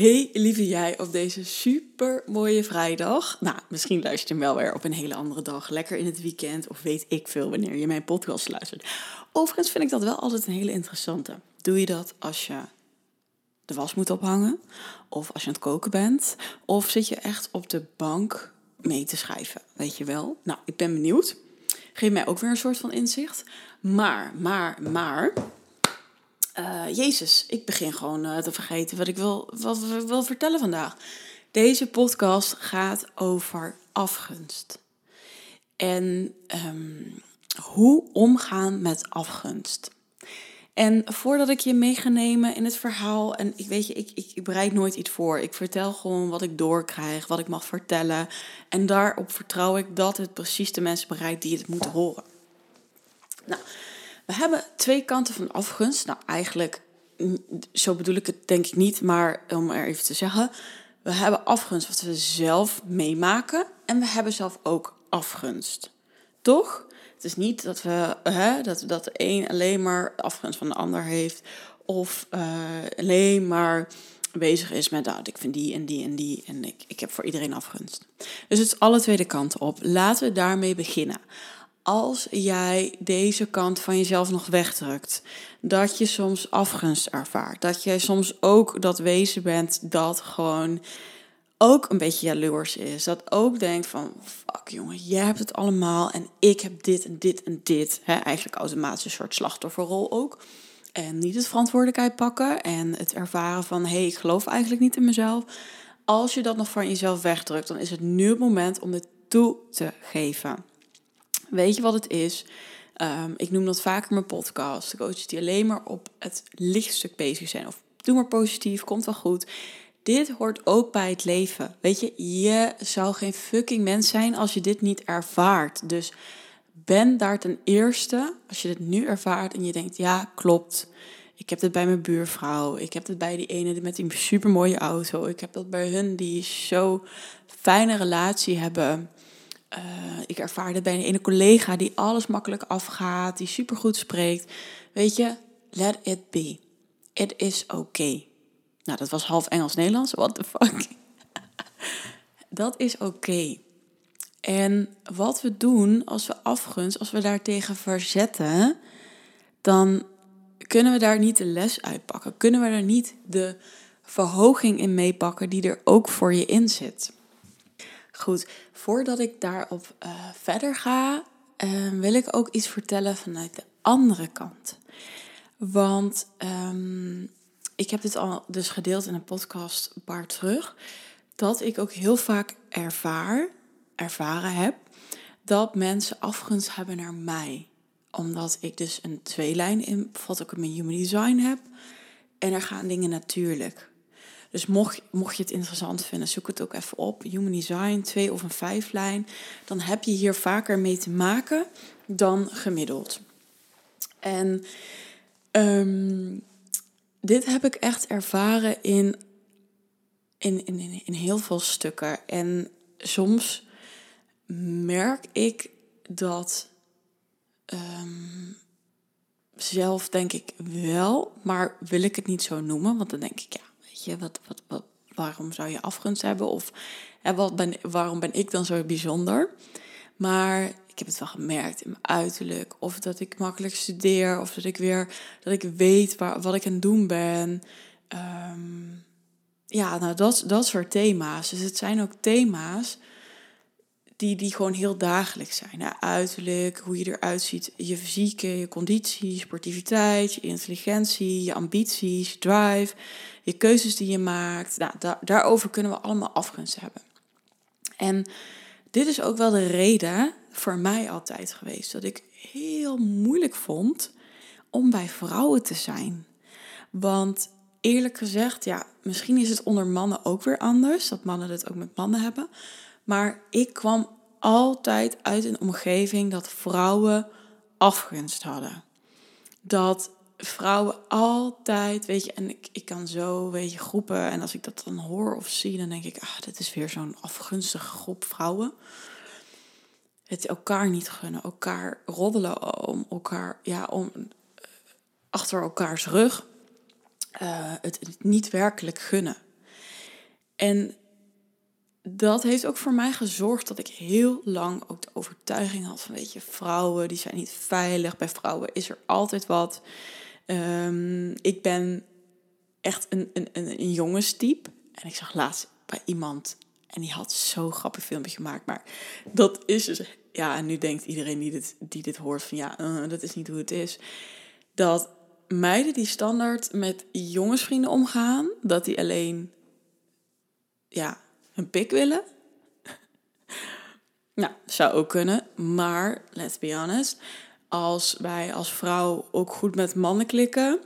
Hey lieve jij op deze super mooie vrijdag. Nou, misschien luister je hem wel weer op een hele andere dag. Lekker in het weekend of weet ik veel wanneer je mijn podcast luistert. Overigens vind ik dat wel altijd een hele interessante. Doe je dat als je de was moet ophangen? Of als je aan het koken bent? Of zit je echt op de bank mee te schrijven? Weet je wel? Nou, ik ben benieuwd. Geef mij ook weer een soort van inzicht. Maar, maar, maar uh, Jezus, ik begin gewoon uh, te vergeten wat ik wil, wat wil vertellen vandaag. Deze podcast gaat over afgunst. En um, hoe omgaan met afgunst. En voordat ik je mee ga nemen in het verhaal, en ik weet je, ik, ik, ik bereid nooit iets voor. Ik vertel gewoon wat ik doorkrijg, wat ik mag vertellen. En daarop vertrouw ik dat het precies de mensen bereikt die het moeten horen. Nou, we hebben twee kanten van afgunst. Nou, eigenlijk, zo bedoel ik het denk ik niet, maar om er even te zeggen. We hebben afgunst wat we zelf meemaken en we hebben zelf ook afgunst. Toch? Het is niet dat, we, hè, dat, dat de een alleen maar afgunst van de ander heeft of uh, alleen maar bezig is met, nou, ik vind die en die en die en ik, ik heb voor iedereen afgunst. Dus het is alle twee de kanten op. Laten we daarmee beginnen als jij deze kant van jezelf nog wegdrukt, dat je soms afgunst ervaart, dat jij soms ook dat wezen bent dat gewoon ook een beetje jaloers is, dat ook denkt van fuck jongen, jij hebt het allemaal en ik heb dit en dit en dit, eigenlijk automatisch een soort slachtofferrol ook. En niet het verantwoordelijkheid pakken en het ervaren van hey, ik geloof eigenlijk niet in mezelf. Als je dat nog van jezelf wegdrukt, dan is het nu het moment om dit toe te geven. Weet je wat het is? Um, ik noem dat vaker mijn podcast. Coaches die alleen maar op het lichtstuk bezig zijn. Of doe maar positief, komt wel goed. Dit hoort ook bij het leven. Weet je, je zou geen fucking mens zijn als je dit niet ervaart. Dus ben daar ten eerste, als je dit nu ervaart en je denkt, ja, klopt. Ik heb dit bij mijn buurvrouw. Ik heb het bij die ene met die supermooie auto. Ik heb dat bij hun die zo fijne relatie hebben. Uh, ik ervaarde bij een ene collega die alles makkelijk afgaat, die supergoed spreekt. Weet je, let it be. It is okay. Nou, dat was half Engels-Nederlands. What the fuck? dat is oké. En wat we doen als we afgunst, als we daartegen verzetten, dan kunnen we daar niet de les uitpakken. Kunnen we er niet de verhoging in meepakken die er ook voor je in zit. Goed, voordat ik daarop uh, verder ga, uh, wil ik ook iets vertellen vanuit de andere kant. Want um, ik heb dit al dus gedeeld in een podcast paar terug. Dat ik ook heel vaak ervaar, ervaren heb, dat mensen afgunst hebben naar mij. Omdat ik dus een tweelijn in, wat ook in mijn human design heb. En er gaan dingen natuurlijk. Dus mocht, mocht je het interessant vinden, zoek het ook even op. Human Design, twee of een vijflijn. Dan heb je hier vaker mee te maken dan gemiddeld. En um, dit heb ik echt ervaren in, in, in, in heel veel stukken. En soms merk ik dat um, zelf denk ik wel, maar wil ik het niet zo noemen, want dan denk ik ja je, wat, wat, wat, waarom zou je afgunst hebben? Of en wat ben, waarom ben ik dan zo bijzonder? Maar ik heb het wel gemerkt in mijn uiterlijk. Of dat ik makkelijk studeer. Of dat ik weer dat ik weet waar, wat ik aan het doen ben. Ehm, ja, nou dat, dat soort thema's. Dus het zijn ook thema's die, die gewoon heel dagelijks zijn. Nou, uiterlijk, hoe je eruit ziet, je fysieke, je conditie, sportiviteit, je intelligentie, je ambities, je drive, je keuzes die je maakt. Nou, daar, daarover kunnen we allemaal afgunst hebben. En dit is ook wel de reden voor mij altijd geweest dat ik heel moeilijk vond om bij vrouwen te zijn. Want eerlijk gezegd, ja, misschien is het onder mannen ook weer anders, dat mannen het ook met mannen hebben. Maar ik kwam altijd uit een omgeving dat vrouwen afgunst hadden. Dat vrouwen altijd, weet je, en ik, ik kan zo, weet je, groepen. En als ik dat dan hoor of zie, dan denk ik, ah, dit is weer zo'n afgunstige groep vrouwen. Het elkaar niet gunnen, elkaar roddelen om elkaar, ja, om eh, achter elkaars rug. Het, het niet werkelijk gunnen. En dat heeft ook voor mij gezorgd dat ik heel lang ook de overtuiging had van, weet je, vrouwen die zijn niet veilig. Bij vrouwen is er altijd wat. Ehm, ik ben echt een, een, een, jongenstype. En ik zag laatst bij iemand en die had zo'n grappig filmpje gemaakt. Maar dat is dus, ja, en nu denkt iedereen die dit, die dit hoort van, ja, uh, dat is niet hoe het is. Dat meiden die standaard met jongensvrienden omgaan, dat die alleen, ja, een pik willen. nou, zou ook kunnen. Maar, let's be honest, als wij als vrouw ook goed met mannen klikken,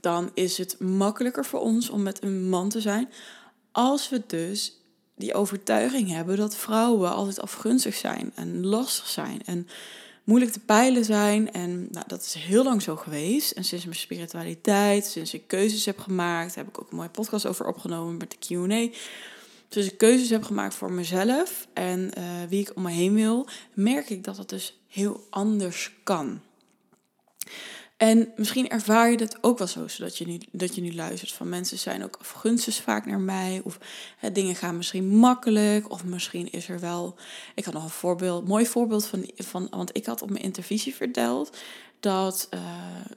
dan is het makkelijker voor ons om met een man te zijn. Als we dus die overtuiging hebben dat vrouwen altijd afgunstig zijn en lastig zijn en moeilijk te peilen zijn. En nou, dat is heel lang zo geweest. En sinds mijn spiritualiteit, sinds ik keuzes heb gemaakt, heb ik ook een mooie podcast over opgenomen met de QA. Dus ik keuzes heb gemaakt voor mezelf en uh, wie ik om me heen wil, merk ik dat het dus heel anders kan. En misschien ervaar je dat ook wel zo, zodat je nu, dat je nu luistert van mensen zijn ook afgunstig vaak naar mij. Of hè, dingen gaan misschien makkelijk. Of misschien is er wel. Ik had nog een voorbeeld, mooi voorbeeld van, van. Want ik had op mijn intervisie verteld dat uh,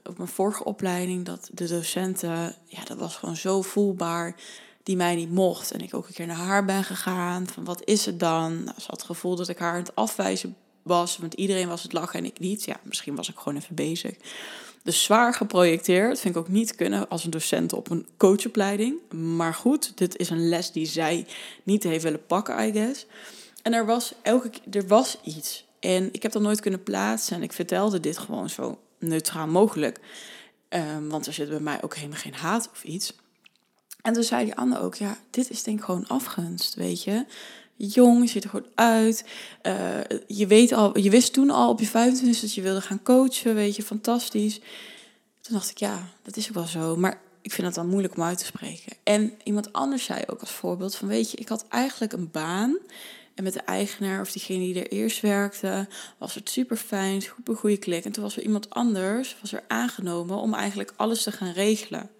op mijn vorige opleiding dat de docenten, ja, dat was gewoon zo voelbaar die mij niet mocht. En ik ook een keer naar haar ben gegaan. Van wat is het dan? Nou, ze had het gevoel dat ik haar aan het afwijzen was. Want iedereen was het lachen en ik niet. Ja, misschien was ik gewoon even bezig. Dus zwaar geprojecteerd. Vind ik ook niet kunnen als een docent op een coachopleiding. Maar goed, dit is een les die zij niet heeft willen pakken, I guess. En er was elke keer, er was iets. En ik heb dat nooit kunnen plaatsen. En ik vertelde dit gewoon zo neutraal mogelijk. Um, want er zit bij mij ook helemaal geen haat of iets. En toen zei die ander ook, ja, dit is denk gewoon afgunst, weet je. Jong, je ziet er goed uit. Uh, je, weet al, je wist toen al op je 25 dat je wilde gaan coachen, weet je, fantastisch. Toen dacht ik, ja, dat is ook wel zo. Maar ik vind het dan moeilijk om uit te spreken. En iemand anders zei ook als voorbeeld van, weet je, ik had eigenlijk een baan. En met de eigenaar of diegene die er eerst werkte, was het super fijn, een goede klik. En toen was er iemand anders, was er aangenomen om eigenlijk alles te gaan regelen.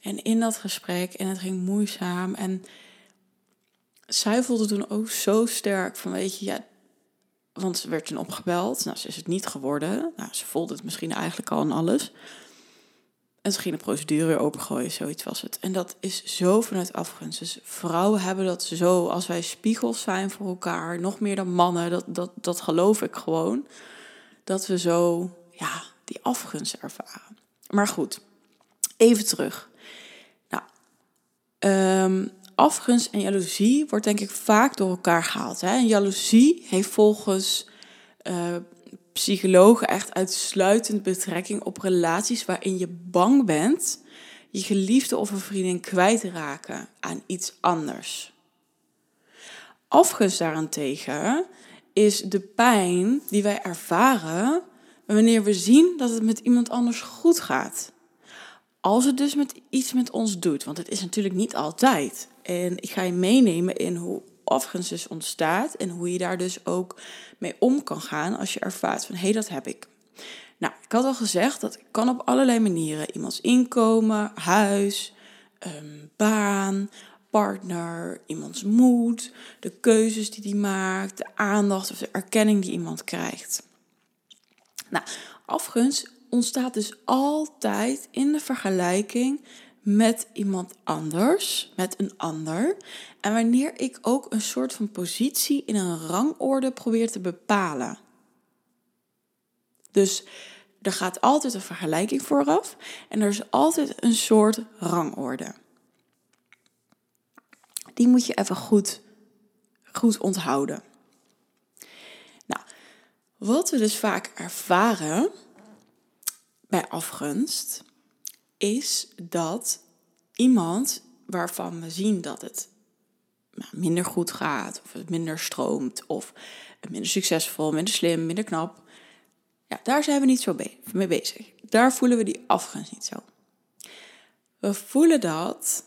En in dat gesprek, en het ging moeizaam. En zij voelde toen ook zo sterk van, weet je, ja, want ze werd toen opgebeld. Nou, ze is het niet geworden. Nou, ze voelde het misschien eigenlijk al en alles. En ze ging de procedure weer opengooien, zoiets was het. En dat is zo vanuit afgunst. Dus vrouwen hebben dat zo, als wij spiegels zijn voor elkaar, nog meer dan mannen, dat, dat, dat geloof ik gewoon. Dat we zo, ja, die afgunst ervaren. Maar goed, even terug. Um, afgunst en jaloezie wordt denk ik vaak door elkaar gehaald. Hè? En jaloezie heeft volgens uh, psychologen echt uitsluitend betrekking op relaties waarin je bang bent je geliefde of een vriendin kwijt te raken aan iets anders. Afgunst daarentegen is de pijn die wij ervaren wanneer we zien dat het met iemand anders goed gaat. Als het dus met iets met ons doet, want het is natuurlijk niet altijd. En ik ga je meenemen in hoe afgunst dus ontstaat en hoe je daar dus ook mee om kan gaan als je ervaart van hé, hey, dat heb ik. Nou, ik had al gezegd dat kan op allerlei manieren. Iemands inkomen, huis, um, baan, partner, iemands moed, de keuzes die hij maakt, de aandacht of de erkenning die iemand krijgt. Nou, afgunst ontstaat dus altijd in de vergelijking met iemand anders, met een ander. En wanneer ik ook een soort van positie in een rangorde probeer te bepalen. Dus er gaat altijd een vergelijking vooraf en er is altijd een soort rangorde. Die moet je even goed, goed onthouden. Nou, wat we dus vaak ervaren bij afgunst is dat iemand waarvan we zien dat het nou, minder goed gaat, of het minder stroomt, of minder succesvol, minder slim, minder knap, ja, daar zijn we niet zo mee bezig. Daar voelen we die afgunst niet zo. We voelen dat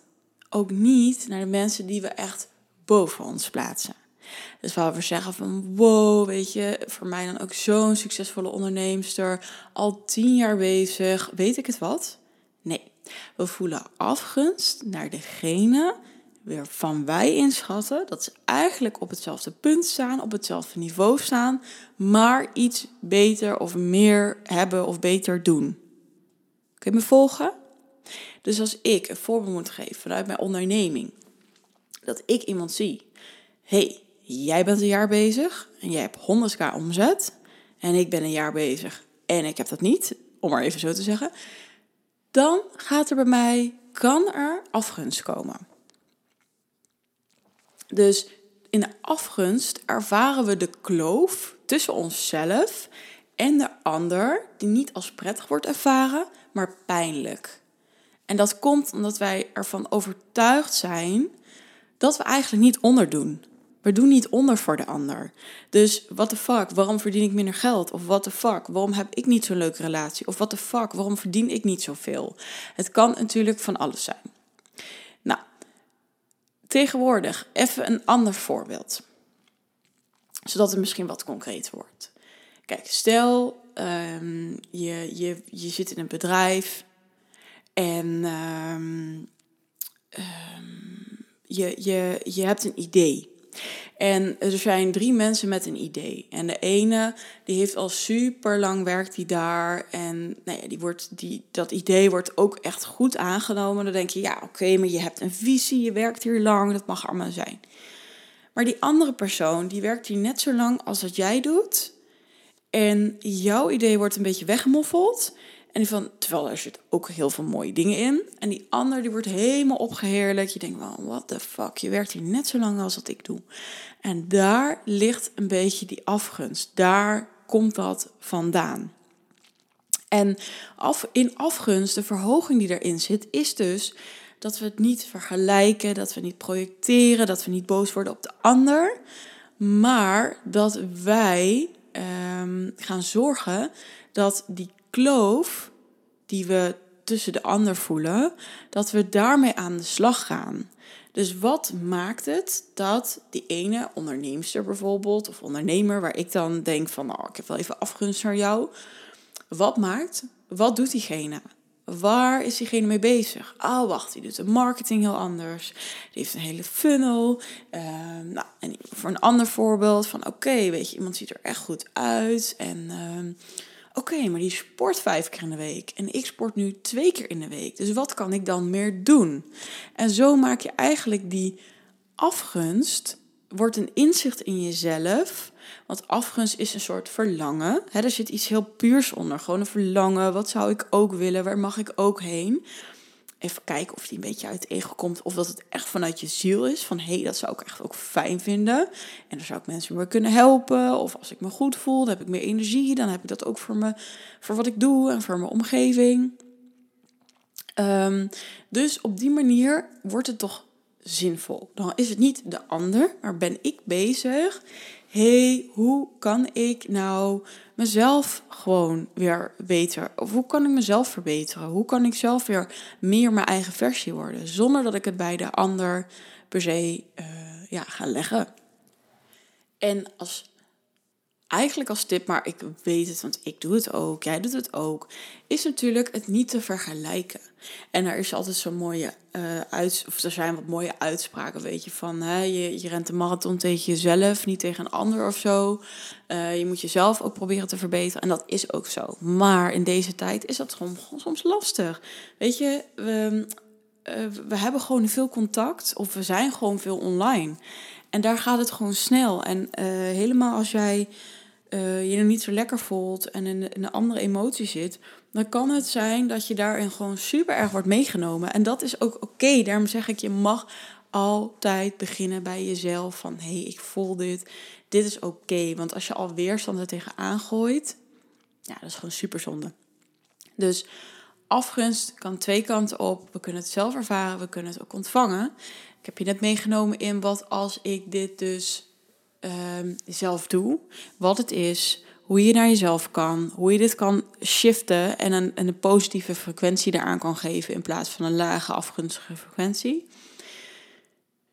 ook niet naar de mensen die we echt boven ons plaatsen. Dus waar we zeggen van wow, weet je, voor mij dan ook zo'n succesvolle onderneemster, al tien jaar bezig, weet ik het wat? Nee, we voelen afgunst naar degene waarvan wij inschatten dat ze eigenlijk op hetzelfde punt staan, op hetzelfde niveau staan, maar iets beter of meer hebben of beter doen. Kun je me volgen? Dus als ik een voorbeeld moet geven vanuit mijn onderneming, dat ik iemand zie, hey, jij bent een jaar bezig en jij hebt 100k omzet en ik ben een jaar bezig en ik heb dat niet, om maar even zo te zeggen, dan gaat er bij mij, kan er afgunst komen. Dus in de afgunst ervaren we de kloof tussen onszelf en de ander, die niet als prettig wordt ervaren, maar pijnlijk. En dat komt omdat wij ervan overtuigd zijn dat we eigenlijk niet onderdoen. We doen niet onder voor de ander. Dus what the fuck, waarom verdien ik minder geld? Of what the fuck, waarom heb ik niet zo'n leuke relatie? Of what the fuck, waarom verdien ik niet zoveel? Het kan natuurlijk van alles zijn. Nou, tegenwoordig even een ander voorbeeld. Zodat het misschien wat concreter wordt. Kijk, stel um, je, je, je zit in een bedrijf en um, um, je, je, je hebt een idee. En er zijn drie mensen met een idee. En de ene, die heeft al super lang werkt die daar. En nou ja, die wordt, die, dat idee wordt ook echt goed aangenomen. Dan denk je, ja oké, maar je hebt een visie, je werkt hier lang, dat mag allemaal zijn. Maar die andere persoon, die werkt hier net zo lang als dat jij doet. En jouw idee wordt een beetje weggemoffeld. En die van, terwijl er zit ook heel veel mooie dingen in. En die ander die wordt helemaal opgeheerlijkt. Je denkt wel, what the fuck, je werkt hier net zo lang als dat ik doe. En daar ligt een beetje die afgunst. Daar komt dat vandaan. En af, in afgunst, de verhoging die erin zit, is dus dat we het niet vergelijken, dat we niet projecteren, dat we niet boos worden op de ander, maar dat wij um, gaan zorgen dat die kloof die we tussen de ander voelen, dat we daarmee aan de slag gaan. Dus wat maakt het dat die ene onderneemster bijvoorbeeld, of ondernemer, waar ik dan denk van, oh, ik heb wel even afgunst naar jou. Wat maakt, wat doet diegene? Waar is diegene mee bezig? Oh, wacht, die doet de marketing heel anders. Die heeft een hele funnel. Uh, nou, en voor een ander voorbeeld van, oké, weet je, iemand ziet er echt goed uit. En uh, Oké, maar die sport vijf keer in de week en ik sport nu twee keer in de week. Dus wat kan ik dan meer doen? En zo maak je eigenlijk die afgunst, wordt een inzicht in jezelf. Want afgunst is een soort verlangen. Er zit iets heel puurs onder. Gewoon een verlangen. Wat zou ik ook willen? Waar mag ik ook heen? Even kijken of die een beetje uit ego komt. Of dat het echt vanuit je ziel is. Van hé, hey, dat zou ik echt ook fijn vinden. En dan zou ik mensen meer kunnen helpen. Of als ik me goed voel, dan heb ik meer energie. Dan heb ik dat ook voor, me, voor wat ik doe en voor mijn omgeving. Um, dus op die manier wordt het toch zinvol. Dan is het niet de ander, maar ben ik bezig hey, hoe kan ik nou mezelf gewoon weer beter? Of hoe kan ik mezelf verbeteren? Hoe kan ik zelf weer meer mijn eigen versie worden? Zonder dat ik het bij de ander per se uh, ja, ga leggen. En als eigenlijk als tip, maar ik weet het, want ik doe het ook, jij doet het ook, is natuurlijk het niet te vergelijken. En er is altijd zo'n mooie uit, of er zijn wat mooie uitspraken, weet je, van hè, je, rent de marathon tegen jezelf, niet tegen een ander of zo. Uh, je moet jezelf ook proberen te verbeteren en dat is ook zo. Maar in deze tijd is dat gewoon, soms lastig. Weet je, we, uh, we hebben gewoon veel contact of we zijn gewoon veel online. En daar gaat het gewoon snel. En helemaal als jij uh, je er niet zo lekker voelt en in, een andere emotie zit, dan kan het zijn dat je daarin gewoon super erg wordt meegenomen. En dat is ook oké. Daarom zeg ik, je mag altijd beginnen bij jezelf van hé, hey, ik voel dit. Dit is oké. Want als je al weerstand er tegenaan gooit, ja, dat is gewoon super zonde. Dus afgunst kan twee kanten op. We kunnen het zelf ervaren, we kunnen het ook ontvangen. Ik heb je net meegenomen in wat als ik dit dus um, zelf doe. Wat het is, hoe je naar jezelf kan, hoe je dit kan shiften en een, een positieve frequentie eraan kan geven in plaats van een lage afgunstige frequentie.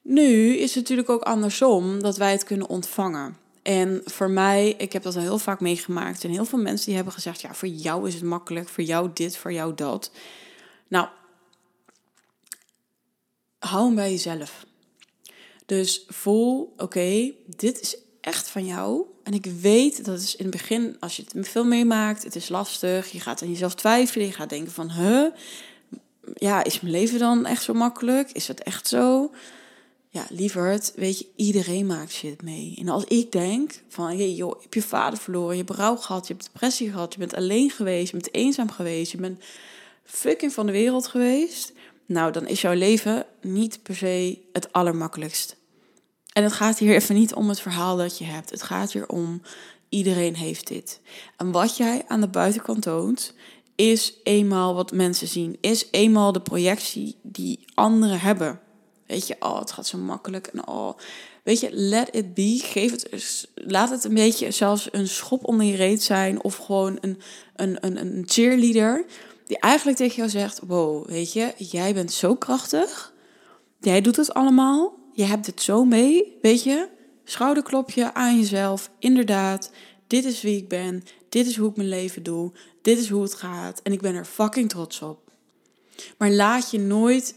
Nu is het natuurlijk ook andersom dat wij het kunnen ontvangen. En voor mij, ik heb dat al heel vaak meegemaakt. En heel veel mensen die hebben gezegd: ja, voor jou is het makkelijk, voor jou dit, voor jou dat. Nou, hou hem bij jezelf. Dus voel, oké, dit is echt van jou. En ik weet dat is in het begin, als je het veel meemaakt, het is lastig. Je gaat aan jezelf twijfelen. Je gaat denken van, huh? Ja, is mijn leven dan echt zo makkelijk? Is het echt zo? Ja, lieverd, weet je, iedereen maakt shit mee. En als ik denk van, hey, joh, je je vader verloren, je hebt berouw gehad, je hebt depressie gehad, je bent alleen geweest, je bent eenzaam geweest, je bent fucking van de wereld geweest. Nou, dan is jouw leven niet per se het allermakkelijkst. En het gaat hier even niet om het verhaal dat je hebt. Het gaat hier om iedereen heeft dit. En wat jij aan de buitenkant toont, is eenmaal wat mensen zien. Is eenmaal de projectie die anderen hebben. Weet je, oh, het gaat zo makkelijk. En oh, weet je, let it be. Geef het, laat het een beetje zelfs een schop onder je reet zijn. Of gewoon een, een, een, een cheerleader. Die eigenlijk tegen jou zegt: Wow, weet je, jij bent zo krachtig. Jij doet het allemaal je hebt het zo mee, weet je? Schouderklopje aan jezelf. Inderdaad, dit is wie ik ben. Dit is hoe ik mijn leven doe. Dit is hoe het gaat. En ik ben er fucking trots op. Maar laat je nooit,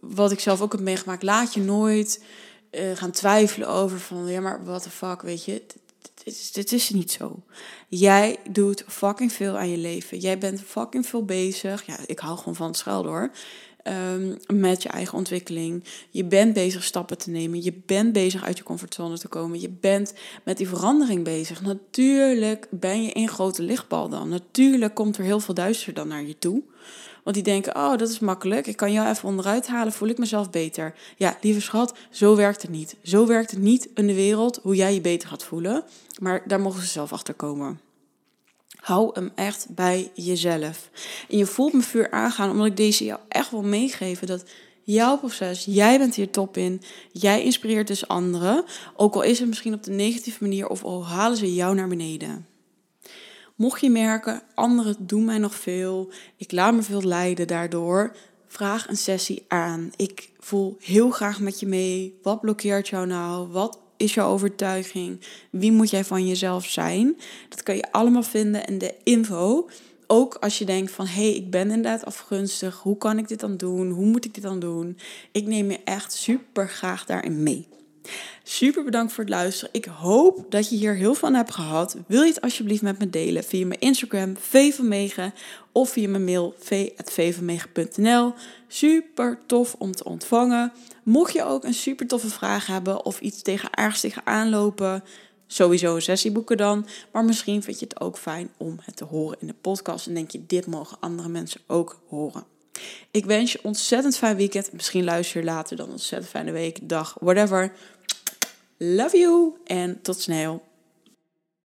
wat ik zelf ook heb meegemaakt, laat je nooit uh, gaan twijfelen over van, ja maar what the fuck, weet je? Dit is, is niet zo. Jij doet fucking veel aan je leven. Jij bent fucking veel bezig. Ja, ik hou gewoon van het schelden hoor. Ehm, met je eigen ontwikkeling. Je bent bezig stappen te nemen. Je bent bezig uit je comfortzone te komen. Je bent met die verandering bezig. Natuurlijk ben je in grote lichtbal dan. Natuurlijk komt er heel veel duister dan naar je toe. Want die denken, oh, dat is makkelijk. Ik kan jou even onderuit halen, voel ik mezelf beter. Ja, lieve schat, zo werkt het niet. Zo werkt het niet in de wereld hoe jij je beter gaat voelen. Maar daar mogen ze zelf achter komen. Hou hem echt bij jezelf. En je voelt me vuur aangaan omdat ik deze jou echt wil meegeven dat jouw proces, jij bent hier top in. Jij inspireert dus anderen. Ook al is het misschien op de negatieve manier of al halen ze jou naar beneden. Mocht je merken, anderen doen mij nog veel. Ik laat me veel leiden daardoor. Vraag een sessie aan. Ik voel heel graag met je mee. Wat blokkeert jou nou? Wat is jouw overtuiging? Wie moet jij van jezelf zijn? Dat kan je allemaal vinden in de info. Ook als je denkt van, hé, hey, ik ben inderdaad afgunstig. Hoe kan ik dit dan doen? Hoe moet ik dit dan doen? Ik neem je echt super graag daarin mee. Super bedankt voor het luisteren. Ik hoop dat je hier heel veel aan hebt gehad. Wil je het alsjeblieft met me delen via mijn Instagram, V van Megen, of via mijn mail, v.vvanmegen.nl. Super tof om te ontvangen. Mocht je ook een super toffe vraag hebben of iets tegen ergens tegen aanlopen, sowieso een sessie boeken dan. Maar misschien vind je het ook fijn om het te horen in de podcast en denk je, dit mogen andere mensen ook horen. Ik wens je ontzettend fijn weekend. Misschien luister je later dan ontzettend fijne week, dag, whatever. Love you en tot snel.